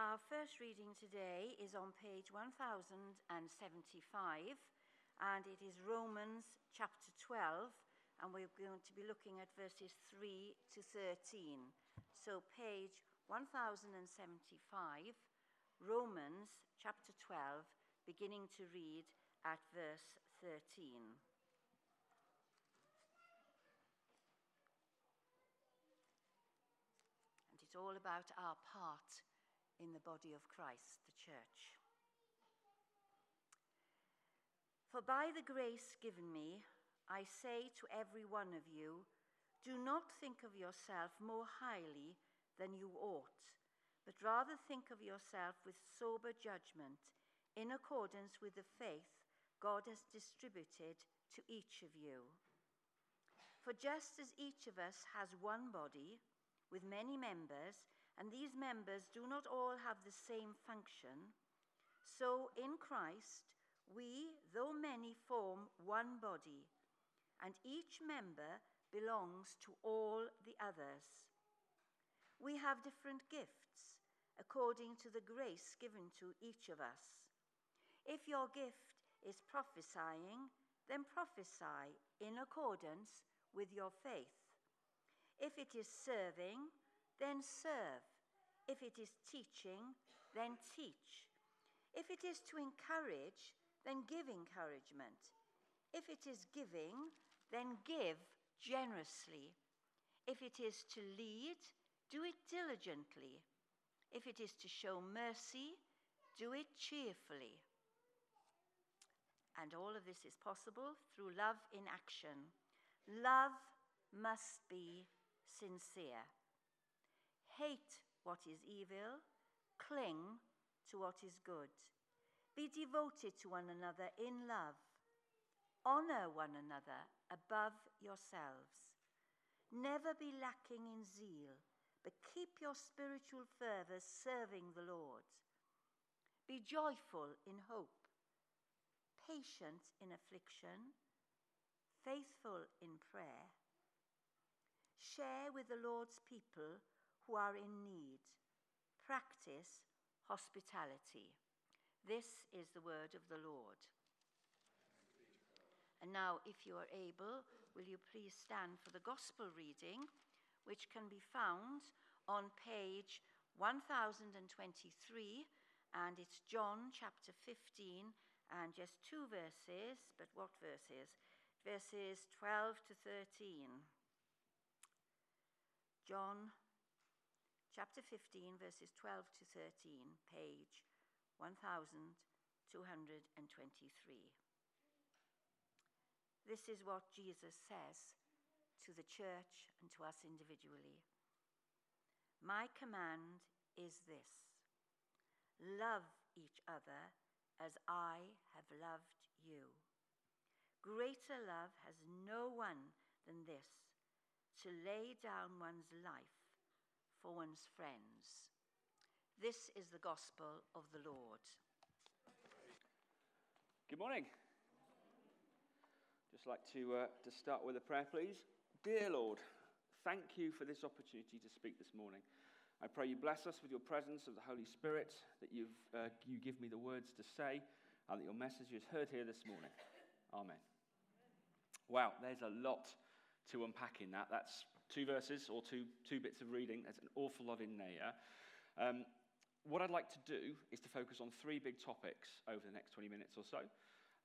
Our first reading today is on page 1075, and it is Romans chapter 12, and we're going to be looking at verses 3 to 13. So, page 1075, Romans chapter 12, beginning to read at verse 13. And it's all about our part in the body of Christ, the church. For by the grace given me, I say to every one of you, do not think of yourself more highly than you ought, but rather think of yourself with sober judgment, in accordance with the faith God has distributed to each of you. For just as each of us has one body, with many members, and these members do not all have the same function, so in Christ we, though many, form one body, and each member belongs to all the others. We have different gifts according to the grace given to each of us. If your gift is prophesying, then prophesy in accordance with your faith. If it is serving, serve. If it is teaching, then teach. If it is to encourage, then give encouragement. If it is giving, then give generously. If it is to lead, do it diligently. If it is to show mercy, do it cheerfully. And all of this is possible through love in action. Love must be sincere. Hate what is evil, cling to what is good. Be devoted to one another in love. Honor one another above yourselves. Never be lacking in zeal, but keep your spiritual fervour serving the Lord. Be joyful in hope, patient in affliction, faithful in prayer. Share with the Lord's people who are in need. Practice hospitality. This is the word of the Lord. And now, if you are able, will you please stand for the gospel reading, which can be found on page 1023, and it's John chapter 15, and just two verses, but what verses? Verses 12 to 13. John chapter 15, verses 12 to 13, page 1223. This is what Jesus says to the church and to us individually. My command is this love each other as I have loved you. Greater love has no one than this to lay down one's life for one's friends. This is the gospel of the Lord. Good morning. Just like to, uh, to start with a prayer, please. Dear Lord, thank you for this opportunity to speak this morning. I pray you bless us with your presence of the Holy Spirit, that you've, uh, you give me the words to say, and that your message is heard here this morning. Amen. Wow, there's a lot to unpack in that. That's two verses or two, two bits of reading. There's an awful lot in there. Um, what I'd like to do is to focus on three big topics over the next 20 minutes or so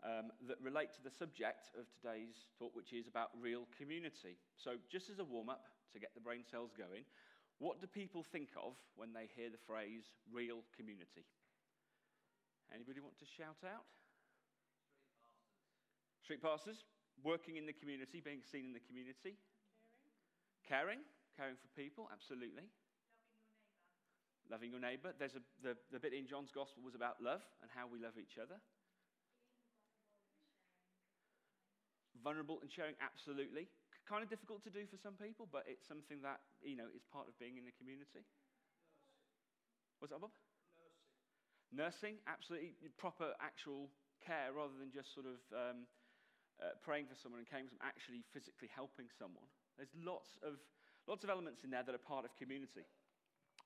um, that relate to the subject of today's talk, which is about real community. So, just as a warm up to get the brain cells going, what do people think of when they hear the phrase real community? Anybody want to shout out? Street pastors. Street working in the community, being seen in the community. Caring, caring for people, absolutely. Loving your neighbour. There's a, the, the bit in John's Gospel was about love and how we love each other. Vulnerable and sharing, absolutely. Kind of difficult to do for some people, but it's something that, you know, is part of being in the community. What's that, Bob? Nursing. Nursing, absolutely. Proper, actual care rather than just sort of um, uh, praying for someone and caring for actually physically helping someone. There's lots of, lots of elements in there that are part of community.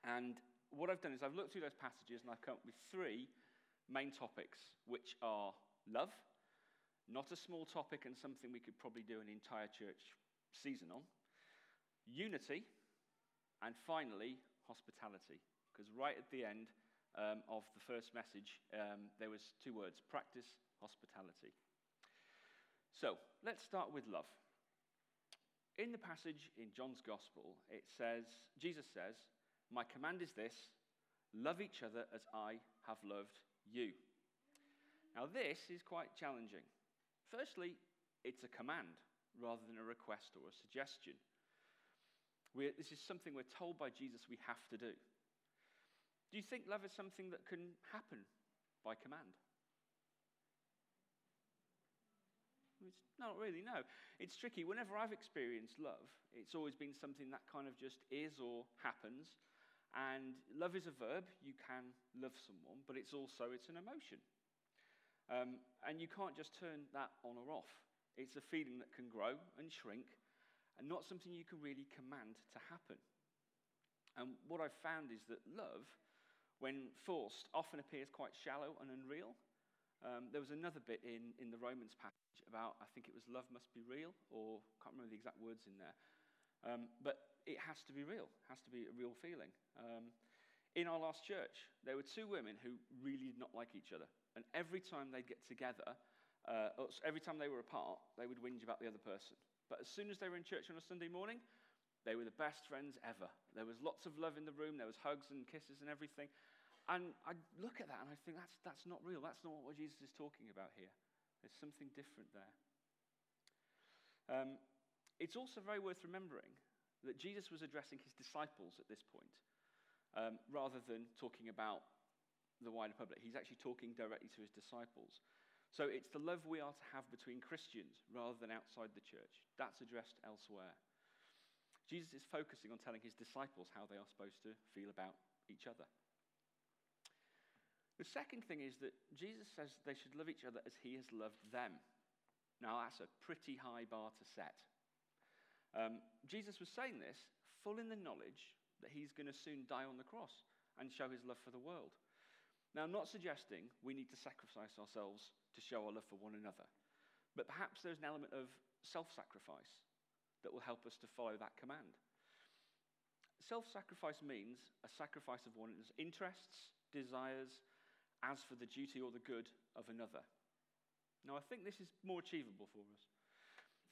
And what I've done is I've looked through those passages and I've come up with three main topics, which are love, not a small topic and something we could probably do an entire church season on, unity, and finally, hospitality. Because right at the end um, of the first message, um, there was two words, practice hospitality. So let's start with love. In the passage in John's Gospel, it says, Jesus says, My command is this love each other as I have loved you. Now, this is quite challenging. Firstly, it's a command rather than a request or a suggestion. We're, this is something we're told by Jesus we have to do. Do you think love is something that can happen by command? It's not really, no. It's tricky. Whenever I've experienced love, it's always been something that kind of just is or happens. And love is a verb. You can love someone, but it's also it's an emotion. Um, and you can't just turn that on or off. It's a feeling that can grow and shrink, and not something you can really command to happen. And what I've found is that love, when forced, often appears quite shallow and unreal. Um, there was another bit in, in the Romans passage about, I think it was love must be real, or can't remember the exact words in there. Um, but it has to be real, it has to be a real feeling. Um, in our last church, there were two women who really did not like each other. And every time they'd get together, uh, every time they were apart, they would whinge about the other person. But as soon as they were in church on a Sunday morning, they were the best friends ever. There was lots of love in the room, there was hugs and kisses and everything. And I look at that and I think that's, that's not real. That's not what Jesus is talking about here. There's something different there. Um, it's also very worth remembering that Jesus was addressing his disciples at this point, um, rather than talking about the wider public. He's actually talking directly to his disciples. So it's the love we are to have between Christians rather than outside the church. That's addressed elsewhere. Jesus is focusing on telling his disciples how they are supposed to feel about each other. The second thing is that Jesus says they should love each other as he has loved them. Now, that's a pretty high bar to set. Um, Jesus was saying this full in the knowledge that he's going to soon die on the cross and show his love for the world. Now, I'm not suggesting we need to sacrifice ourselves to show our love for one another, but perhaps there's an element of self sacrifice that will help us to follow that command. Self sacrifice means a sacrifice of one's interests, desires, as for the duty or the good of another. Now, I think this is more achievable for us.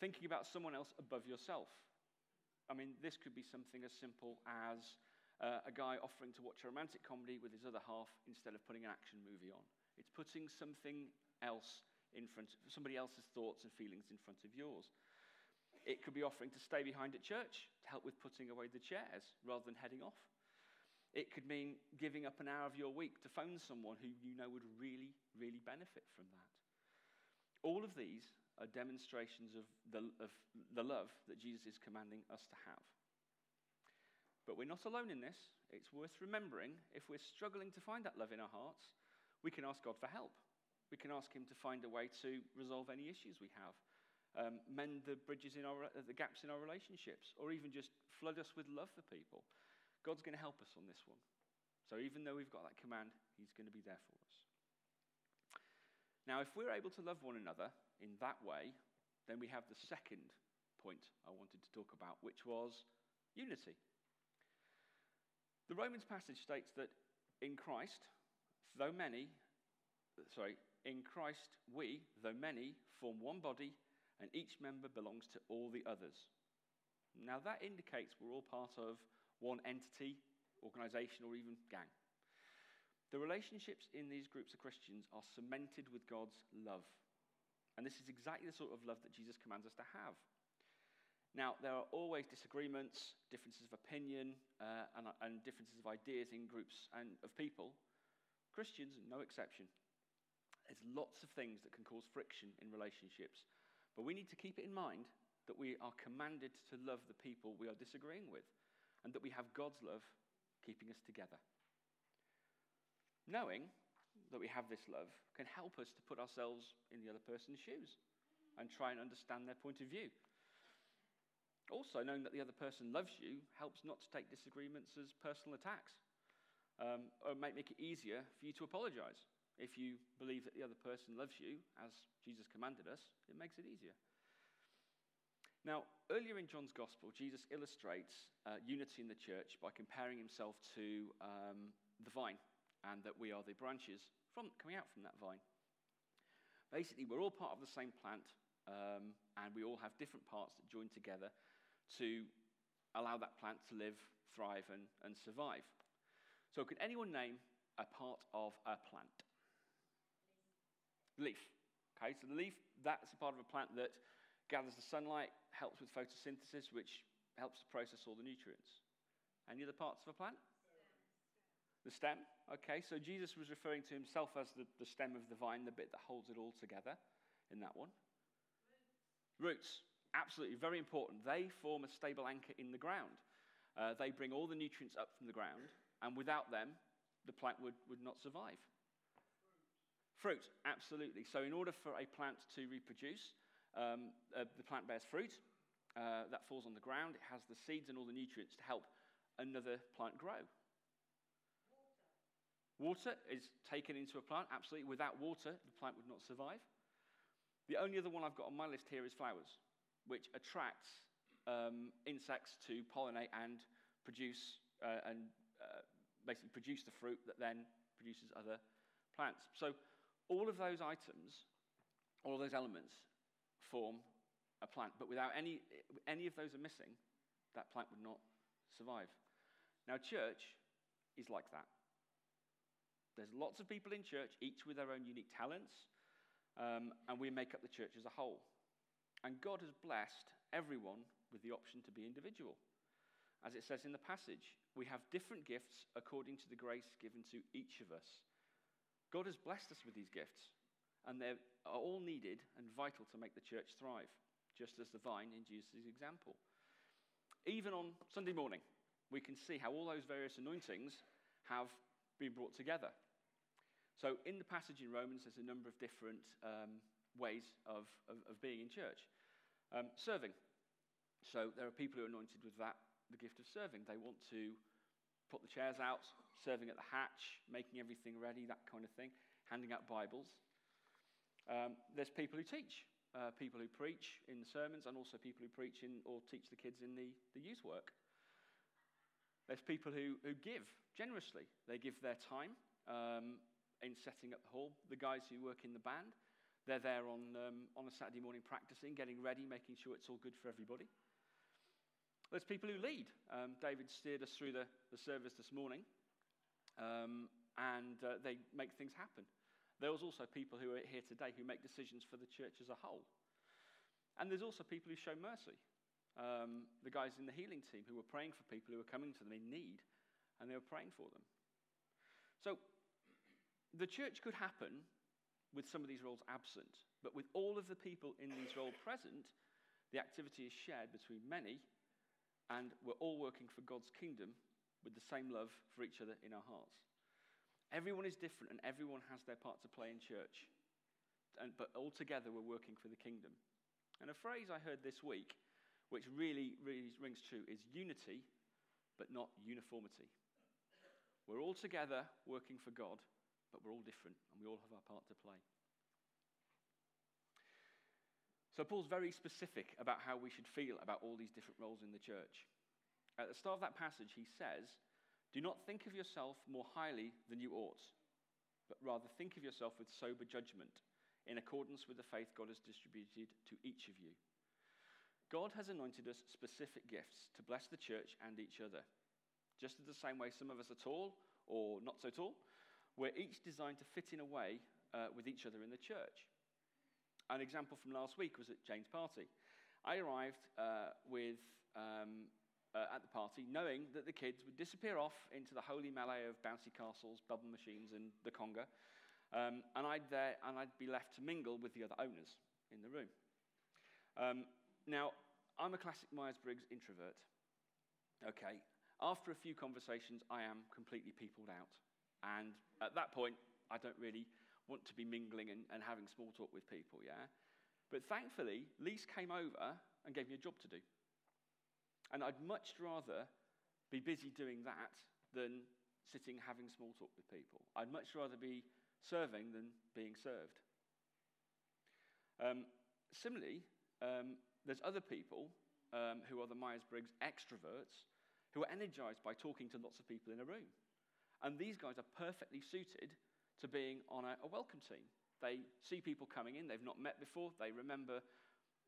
Thinking about someone else above yourself. I mean, this could be something as simple as uh, a guy offering to watch a romantic comedy with his other half instead of putting an action movie on. It's putting something else in front, of, somebody else's thoughts and feelings in front of yours. It could be offering to stay behind at church to help with putting away the chairs rather than heading off. It could mean giving up an hour of your week to phone someone who you know would really, really benefit from that. All of these are demonstrations of the, of the love that Jesus is commanding us to have. But we're not alone in this. It's worth remembering if we're struggling to find that love in our hearts, we can ask God for help. We can ask Him to find a way to resolve any issues we have, um, mend the bridges in our, the gaps in our relationships, or even just flood us with love for people. God's going to help us on this one. So even though we've got that command, He's going to be there for us. Now, if we're able to love one another in that way, then we have the second point I wanted to talk about, which was unity. The Romans passage states that in Christ, though many, sorry, in Christ we, though many, form one body, and each member belongs to all the others. Now that indicates we're all part of one entity, organization, or even gang. The relationships in these groups of Christians are cemented with God's love. And this is exactly the sort of love that Jesus commands us to have. Now, there are always disagreements, differences of opinion, uh, and, and differences of ideas in groups and of people. Christians, no exception. There's lots of things that can cause friction in relationships. But we need to keep it in mind that we are commanded to love the people we are disagreeing with and that we have God's love keeping us together. Knowing that we have this love can help us to put ourselves in the other person's shoes and try and understand their point of view. Also, knowing that the other person loves you helps not to take disagreements as personal attacks. um, or might make it easier for you to apologize. If you believe that the other person loves you, as Jesus commanded us, it makes it easier. Now, earlier in John's Gospel, Jesus illustrates uh, unity in the church by comparing himself to um, the vine and that we are the branches from, coming out from that vine. Basically, we're all part of the same plant um, and we all have different parts that join together to allow that plant to live, thrive, and, and survive. So, can anyone name a part of a plant? Leaf. Okay, so the leaf, that's a part of a plant that gathers the sunlight, helps with photosynthesis, which helps to process all the nutrients. Any other parts of a plant? The stem. Okay, so Jesus was referring to himself as the, the stem of the vine, the bit that holds it all together in that one. Roots. Absolutely, very important. They form a stable anchor in the ground. Uh, they bring all the nutrients up from the ground, and without them, the plant would, would not survive. Fruit, absolutely. So, in order for a plant to reproduce, um, uh, the plant bears fruit uh, that falls on the ground. It has the seeds and all the nutrients to help another plant grow. Water. is taken into a plant, absolutely. Without water, the plant would not survive. The only other one I've got on my list here is flowers, which attracts um, insects to pollinate and produce uh, and uh, basically produce the fruit that then produces other plants. So all of those items, all of those elements form a plant, but without any, any of those are missing, that plant would not survive. Now, church is like that. There's lots of people in church, each with their own unique talents, um, and we make up the church as a whole. And God has blessed everyone with the option to be individual. As it says in the passage, we have different gifts according to the grace given to each of us. God has blessed us with these gifts, and they are all needed and vital to make the church thrive, just as the vine in Jesus' example. Even on Sunday morning, we can see how all those various anointings have been brought together. So, in the passage in Romans, there's a number of different um, ways of, of, of, being in church. Um, serving. So, there are people who are anointed with that, the gift of serving. They want to put the chairs out, serving at the hatch, making everything ready, that kind of thing, handing out Bibles. Um, there's people who teach, uh, people who preach in sermons, and also people who preach in, or teach the kids in the, the youth work. There's people who, who give generously. They give their time um, in setting up the hall. The guys who work in the band, they're there on, um, on a Saturday morning practicing, getting ready, making sure it's all good for everybody. There's people who lead. Um, David steered us through the, the service this morning, um, and uh, they make things happen. There was also people who are here today who make decisions for the church as a whole. And there's also people who show mercy. Um, the guys in the healing team who were praying for people who were coming to them in need, and they were praying for them. So the church could happen with some of these roles absent, but with all of the people in these roles present, the activity is shared between many and we're all working for God's kingdom with the same love for each other in our hearts. Everyone is different and everyone has their part to play in church. And, but all together we're working for the kingdom. And a phrase I heard this week, which really, really rings true, is unity, but not uniformity. We're all together working for God, but we're all different and we all have our part to play. So, Paul's very specific about how we should feel about all these different roles in the church. At the start of that passage, he says, Do not think of yourself more highly than you ought, but rather think of yourself with sober judgment, in accordance with the faith God has distributed to each of you. God has anointed us specific gifts to bless the church and each other. Just in the same way some of us are tall or not so tall, we're each designed to fit in a way uh, with each other in the church. An example from last week was at Jane's party. I arrived uh, with, um, uh, at the party knowing that the kids would disappear off into the holy melee of bouncy castles, bubble machines, and the conga, um, and, I'd there, and I'd be left to mingle with the other owners in the room. Um, now, I'm a classic Myers Briggs introvert. Okay, after a few conversations, I am completely peopled out. And at that point, I don't really want to be mingling and, and having small talk with people, yeah? But thankfully, Lise came over and gave me a job to do. And I'd much rather be busy doing that than sitting having small talk with people. I'd much rather be serving than being served. Um, similarly, um, there's other people um, who are the Myers Briggs extroverts who are energized by talking to lots of people in a room. And these guys are perfectly suited to being on a, a welcome team. They see people coming in they've not met before, they remember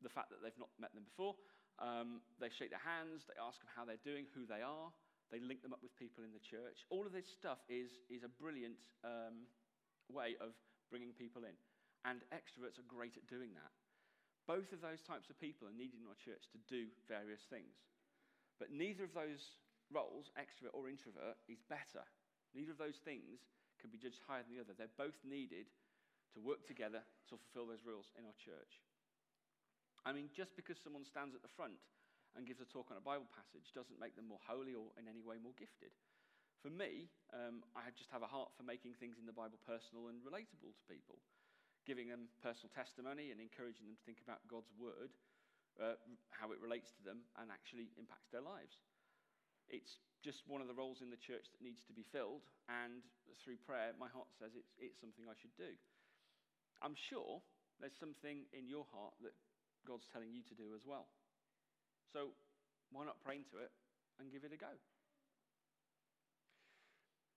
the fact that they've not met them before. Um, they shake their hands, they ask them how they're doing, who they are, they link them up with people in the church. All of this stuff is, is a brilliant um, way of bringing people in. And extroverts are great at doing that. Both of those types of people are needed in our church to do various things. But neither of those roles, extrovert or introvert, is better. Neither of those things can be judged higher than the other. They're both needed to work together to fulfill those rules in our church. I mean, just because someone stands at the front and gives a talk on a Bible passage doesn't make them more holy or in any way more gifted. For me, um, I just have a heart for making things in the Bible personal and relatable to people, giving them personal testimony and encouraging them to think about God's word, uh, how it relates to them, and actually impacts their lives. It's just one of the roles in the church that needs to be filled, and through prayer, my heart says it's, it's something I should do. I'm sure there's something in your heart that God's telling you to do as well. So why not pray into it and give it a go?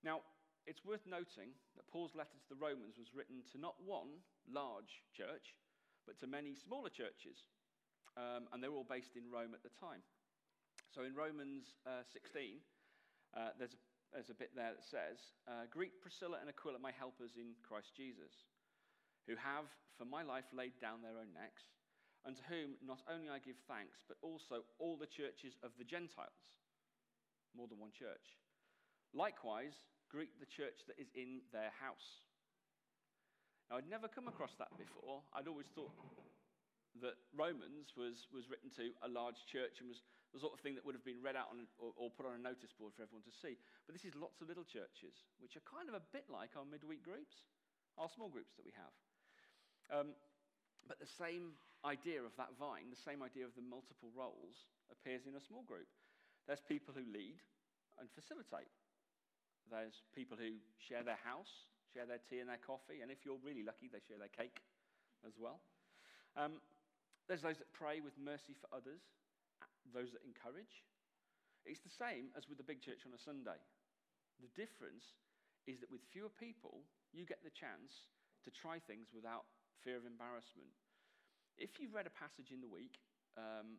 Now, it's worth noting that Paul's letter to the Romans was written to not one large church, but to many smaller churches. Um, and they were all based in Rome at the time. So in Romans uh, 16, uh, there's, a, there's a bit there that says, uh, Greet Priscilla and Aquila, my helpers in Christ Jesus, who have, for my life, laid down their own necks, and to whom not only I give thanks, but also all the churches of the Gentiles, more than one church. Likewise, greet the church that is in their house. Now, I'd never come across that before. I'd always thought that Romans was, was written to a large church and was the sort of thing that would have been read out on, or, or, put on a notice board for everyone to see. But this is lots of little churches, which are kind of a bit like our midweek groups, our small groups that we have. Um, but the same idea of that vine, the same idea of the multiple roles, appears in a small group. There's people who lead and facilitate. There's people who share their house, share their tea and their coffee, and if you're really lucky, they share their cake as well. Um, there's those that pray with mercy for others those that encourage. It's the same as with the big church on a Sunday. The difference is that with fewer people, you get the chance to try things without fear of embarrassment. If you've read a passage in the week um,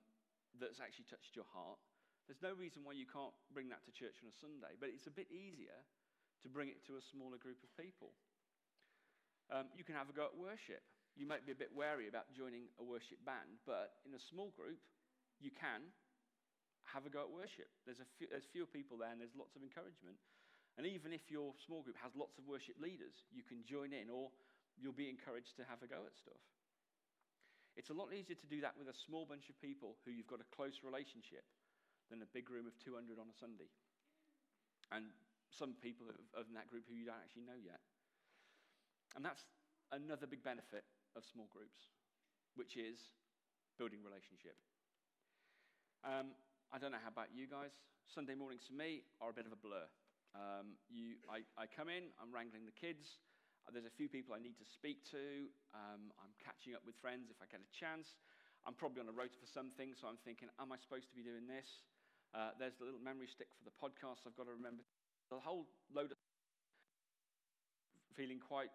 that's actually touched your heart, there's no reason why you can't bring that to church on a Sunday, but it's a bit easier to bring it to a smaller group of people. Um, you can have a go at worship. You might be a bit wary about joining a worship band, but in a small group, you can have a go at worship. There's, a few, there's fewer people there and there's lots of encouragement. And even if your small group has lots of worship leaders, you can join in or you'll be encouraged to have a go at stuff. It's a lot easier to do that with a small bunch of people who you've got a close relationship than a big room of 200 on a Sunday. And some people of, that group who you don't actually know yet. And that's another big benefit of small groups, which is building relationship. Um, I don't know how about you guys. Sunday mornings for me are a bit of a blur. Um, you, I, I, come in, I'm wrangling the kids. There's a few people I need to speak to. Um, I'm catching up with friends if I get a chance. I'm probably on a rota for something, so I'm thinking, am I supposed to be doing this? Uh, there's the little memory stick for the podcast I've got to remember. the whole load of feeling quite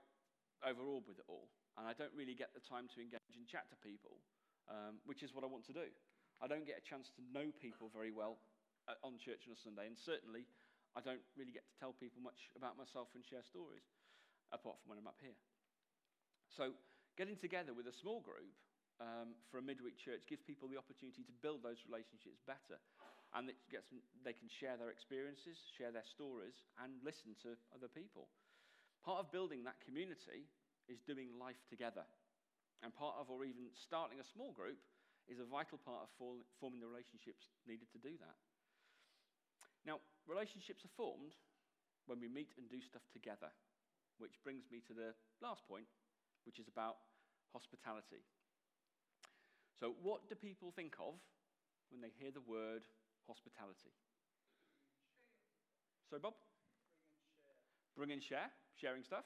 overawed with it all. And I don't really get the time to engage and chat to people, um, which is what I want to do. I don't get a chance to know people very well uh, on church on a Sunday, and certainly I don't really get to tell people much about myself and share stories, apart from when I'm up here. So, getting together with a small group um, for a midweek church gives people the opportunity to build those relationships better. And it gets, they can share their experiences, share their stories, and listen to other people. Part of building that community is doing life together. And part of, or even starting a small group, is a vital part of forming the relationships needed to do that. Now, relationships are formed when we meet and do stuff together, which brings me to the last point, which is about hospitality. So, what do people think of when they hear the word hospitality? So, Bob? Bring and share, sharing stuff.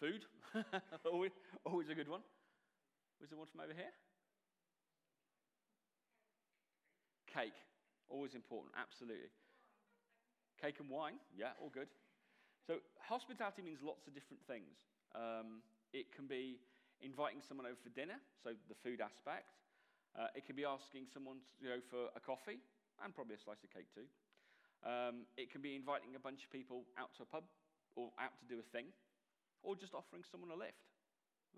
Food, always, always a good one. Was there one from over here? Cake, always important, absolutely. Cake and wine, yeah, all good. So, hospitality means lots of different things. Um, it can be inviting someone over for dinner, so the food aspect. Uh, it can be asking someone to go for a coffee, and probably a slice of cake too. Um, it can be inviting a bunch of people out to a pub or out to do a thing, or just offering someone a lift.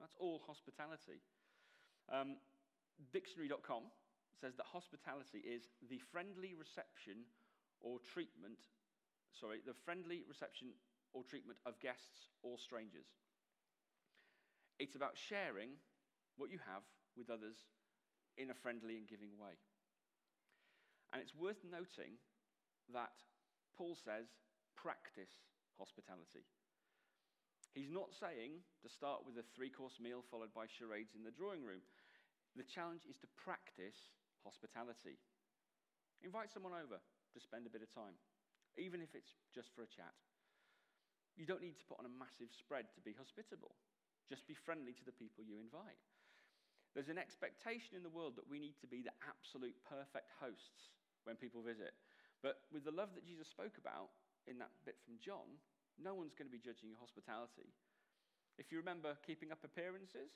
That's all hospitality. Um, dictionary.com says that hospitality is the friendly reception or treatment, sorry, the friendly reception or treatment of guests or strangers. It's about sharing what you have with others in a friendly and giving way. And it's worth noting that Paul says, practice hospitality. He's not saying to start with a three course meal followed by charades in the drawing room. The challenge is to practice hospitality. Invite someone over to spend a bit of time, even if it's just for a chat. You don't need to put on a massive spread to be hospitable. Just be friendly to the people you invite. There's an expectation in the world that we need to be the absolute perfect hosts when people visit. But with the love that Jesus spoke about in that bit from John, no one's going to be judging your hospitality. If you remember keeping up appearances,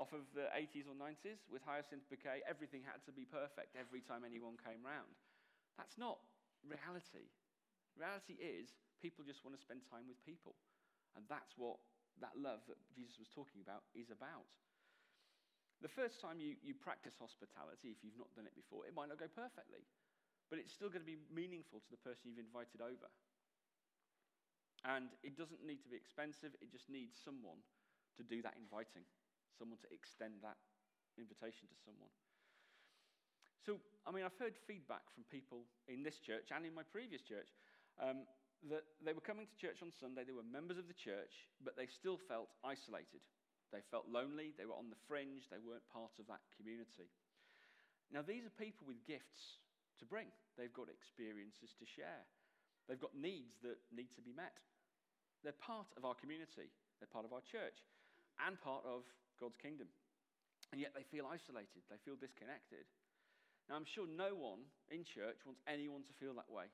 off of the 80s or 90s with Hyacinth Bouquet, everything had to be perfect every time anyone came round. That's not reality. Reality is people just want to spend time with people. And that's what that love that Jesus was talking about is about. The first time you, you practice hospitality, if you've not done it before, it might not go perfectly, but it's still going to be meaningful to the person you've invited over. And it doesn't need to be expensive, it just needs someone to do that inviting someone to extend that invitation to someone. So, I mean, I've heard feedback from people in this church and in my previous church um, that they were coming to church on Sunday, they were members of the church, but they still felt isolated. They felt lonely, they were on the fringe, they weren't part of that community. Now, these are people with gifts to bring, they've got experiences to share, they've got needs that need to be met. They're part of our community, they're part of our church, and part of God's kingdom. And yet they feel isolated, they feel disconnected. Now, I'm sure no one in church wants anyone to feel that way.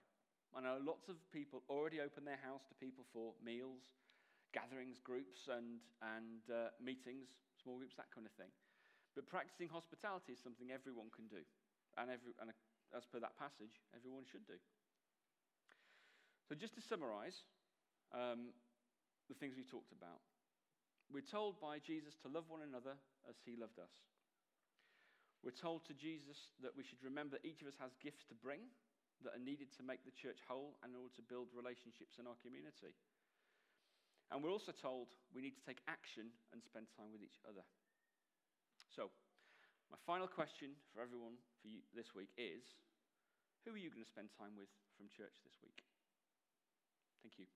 I know lots of people already open their house to people for meals, gatherings, groups, and, and uh, meetings, small groups, that kind of thing. But practicing hospitality is something everyone can do. And, every, and as per that passage, everyone should do. So, just to summarize um, the things we talked about, we're told by Jesus to love one another as he loved us. We're told to Jesus that we should remember that each of us has gifts to bring that are needed to make the church whole and in order to build relationships in our community. And we're also told we need to take action and spend time with each other. So, my final question for everyone for you this week is who are you going to spend time with from church this week? Thank you.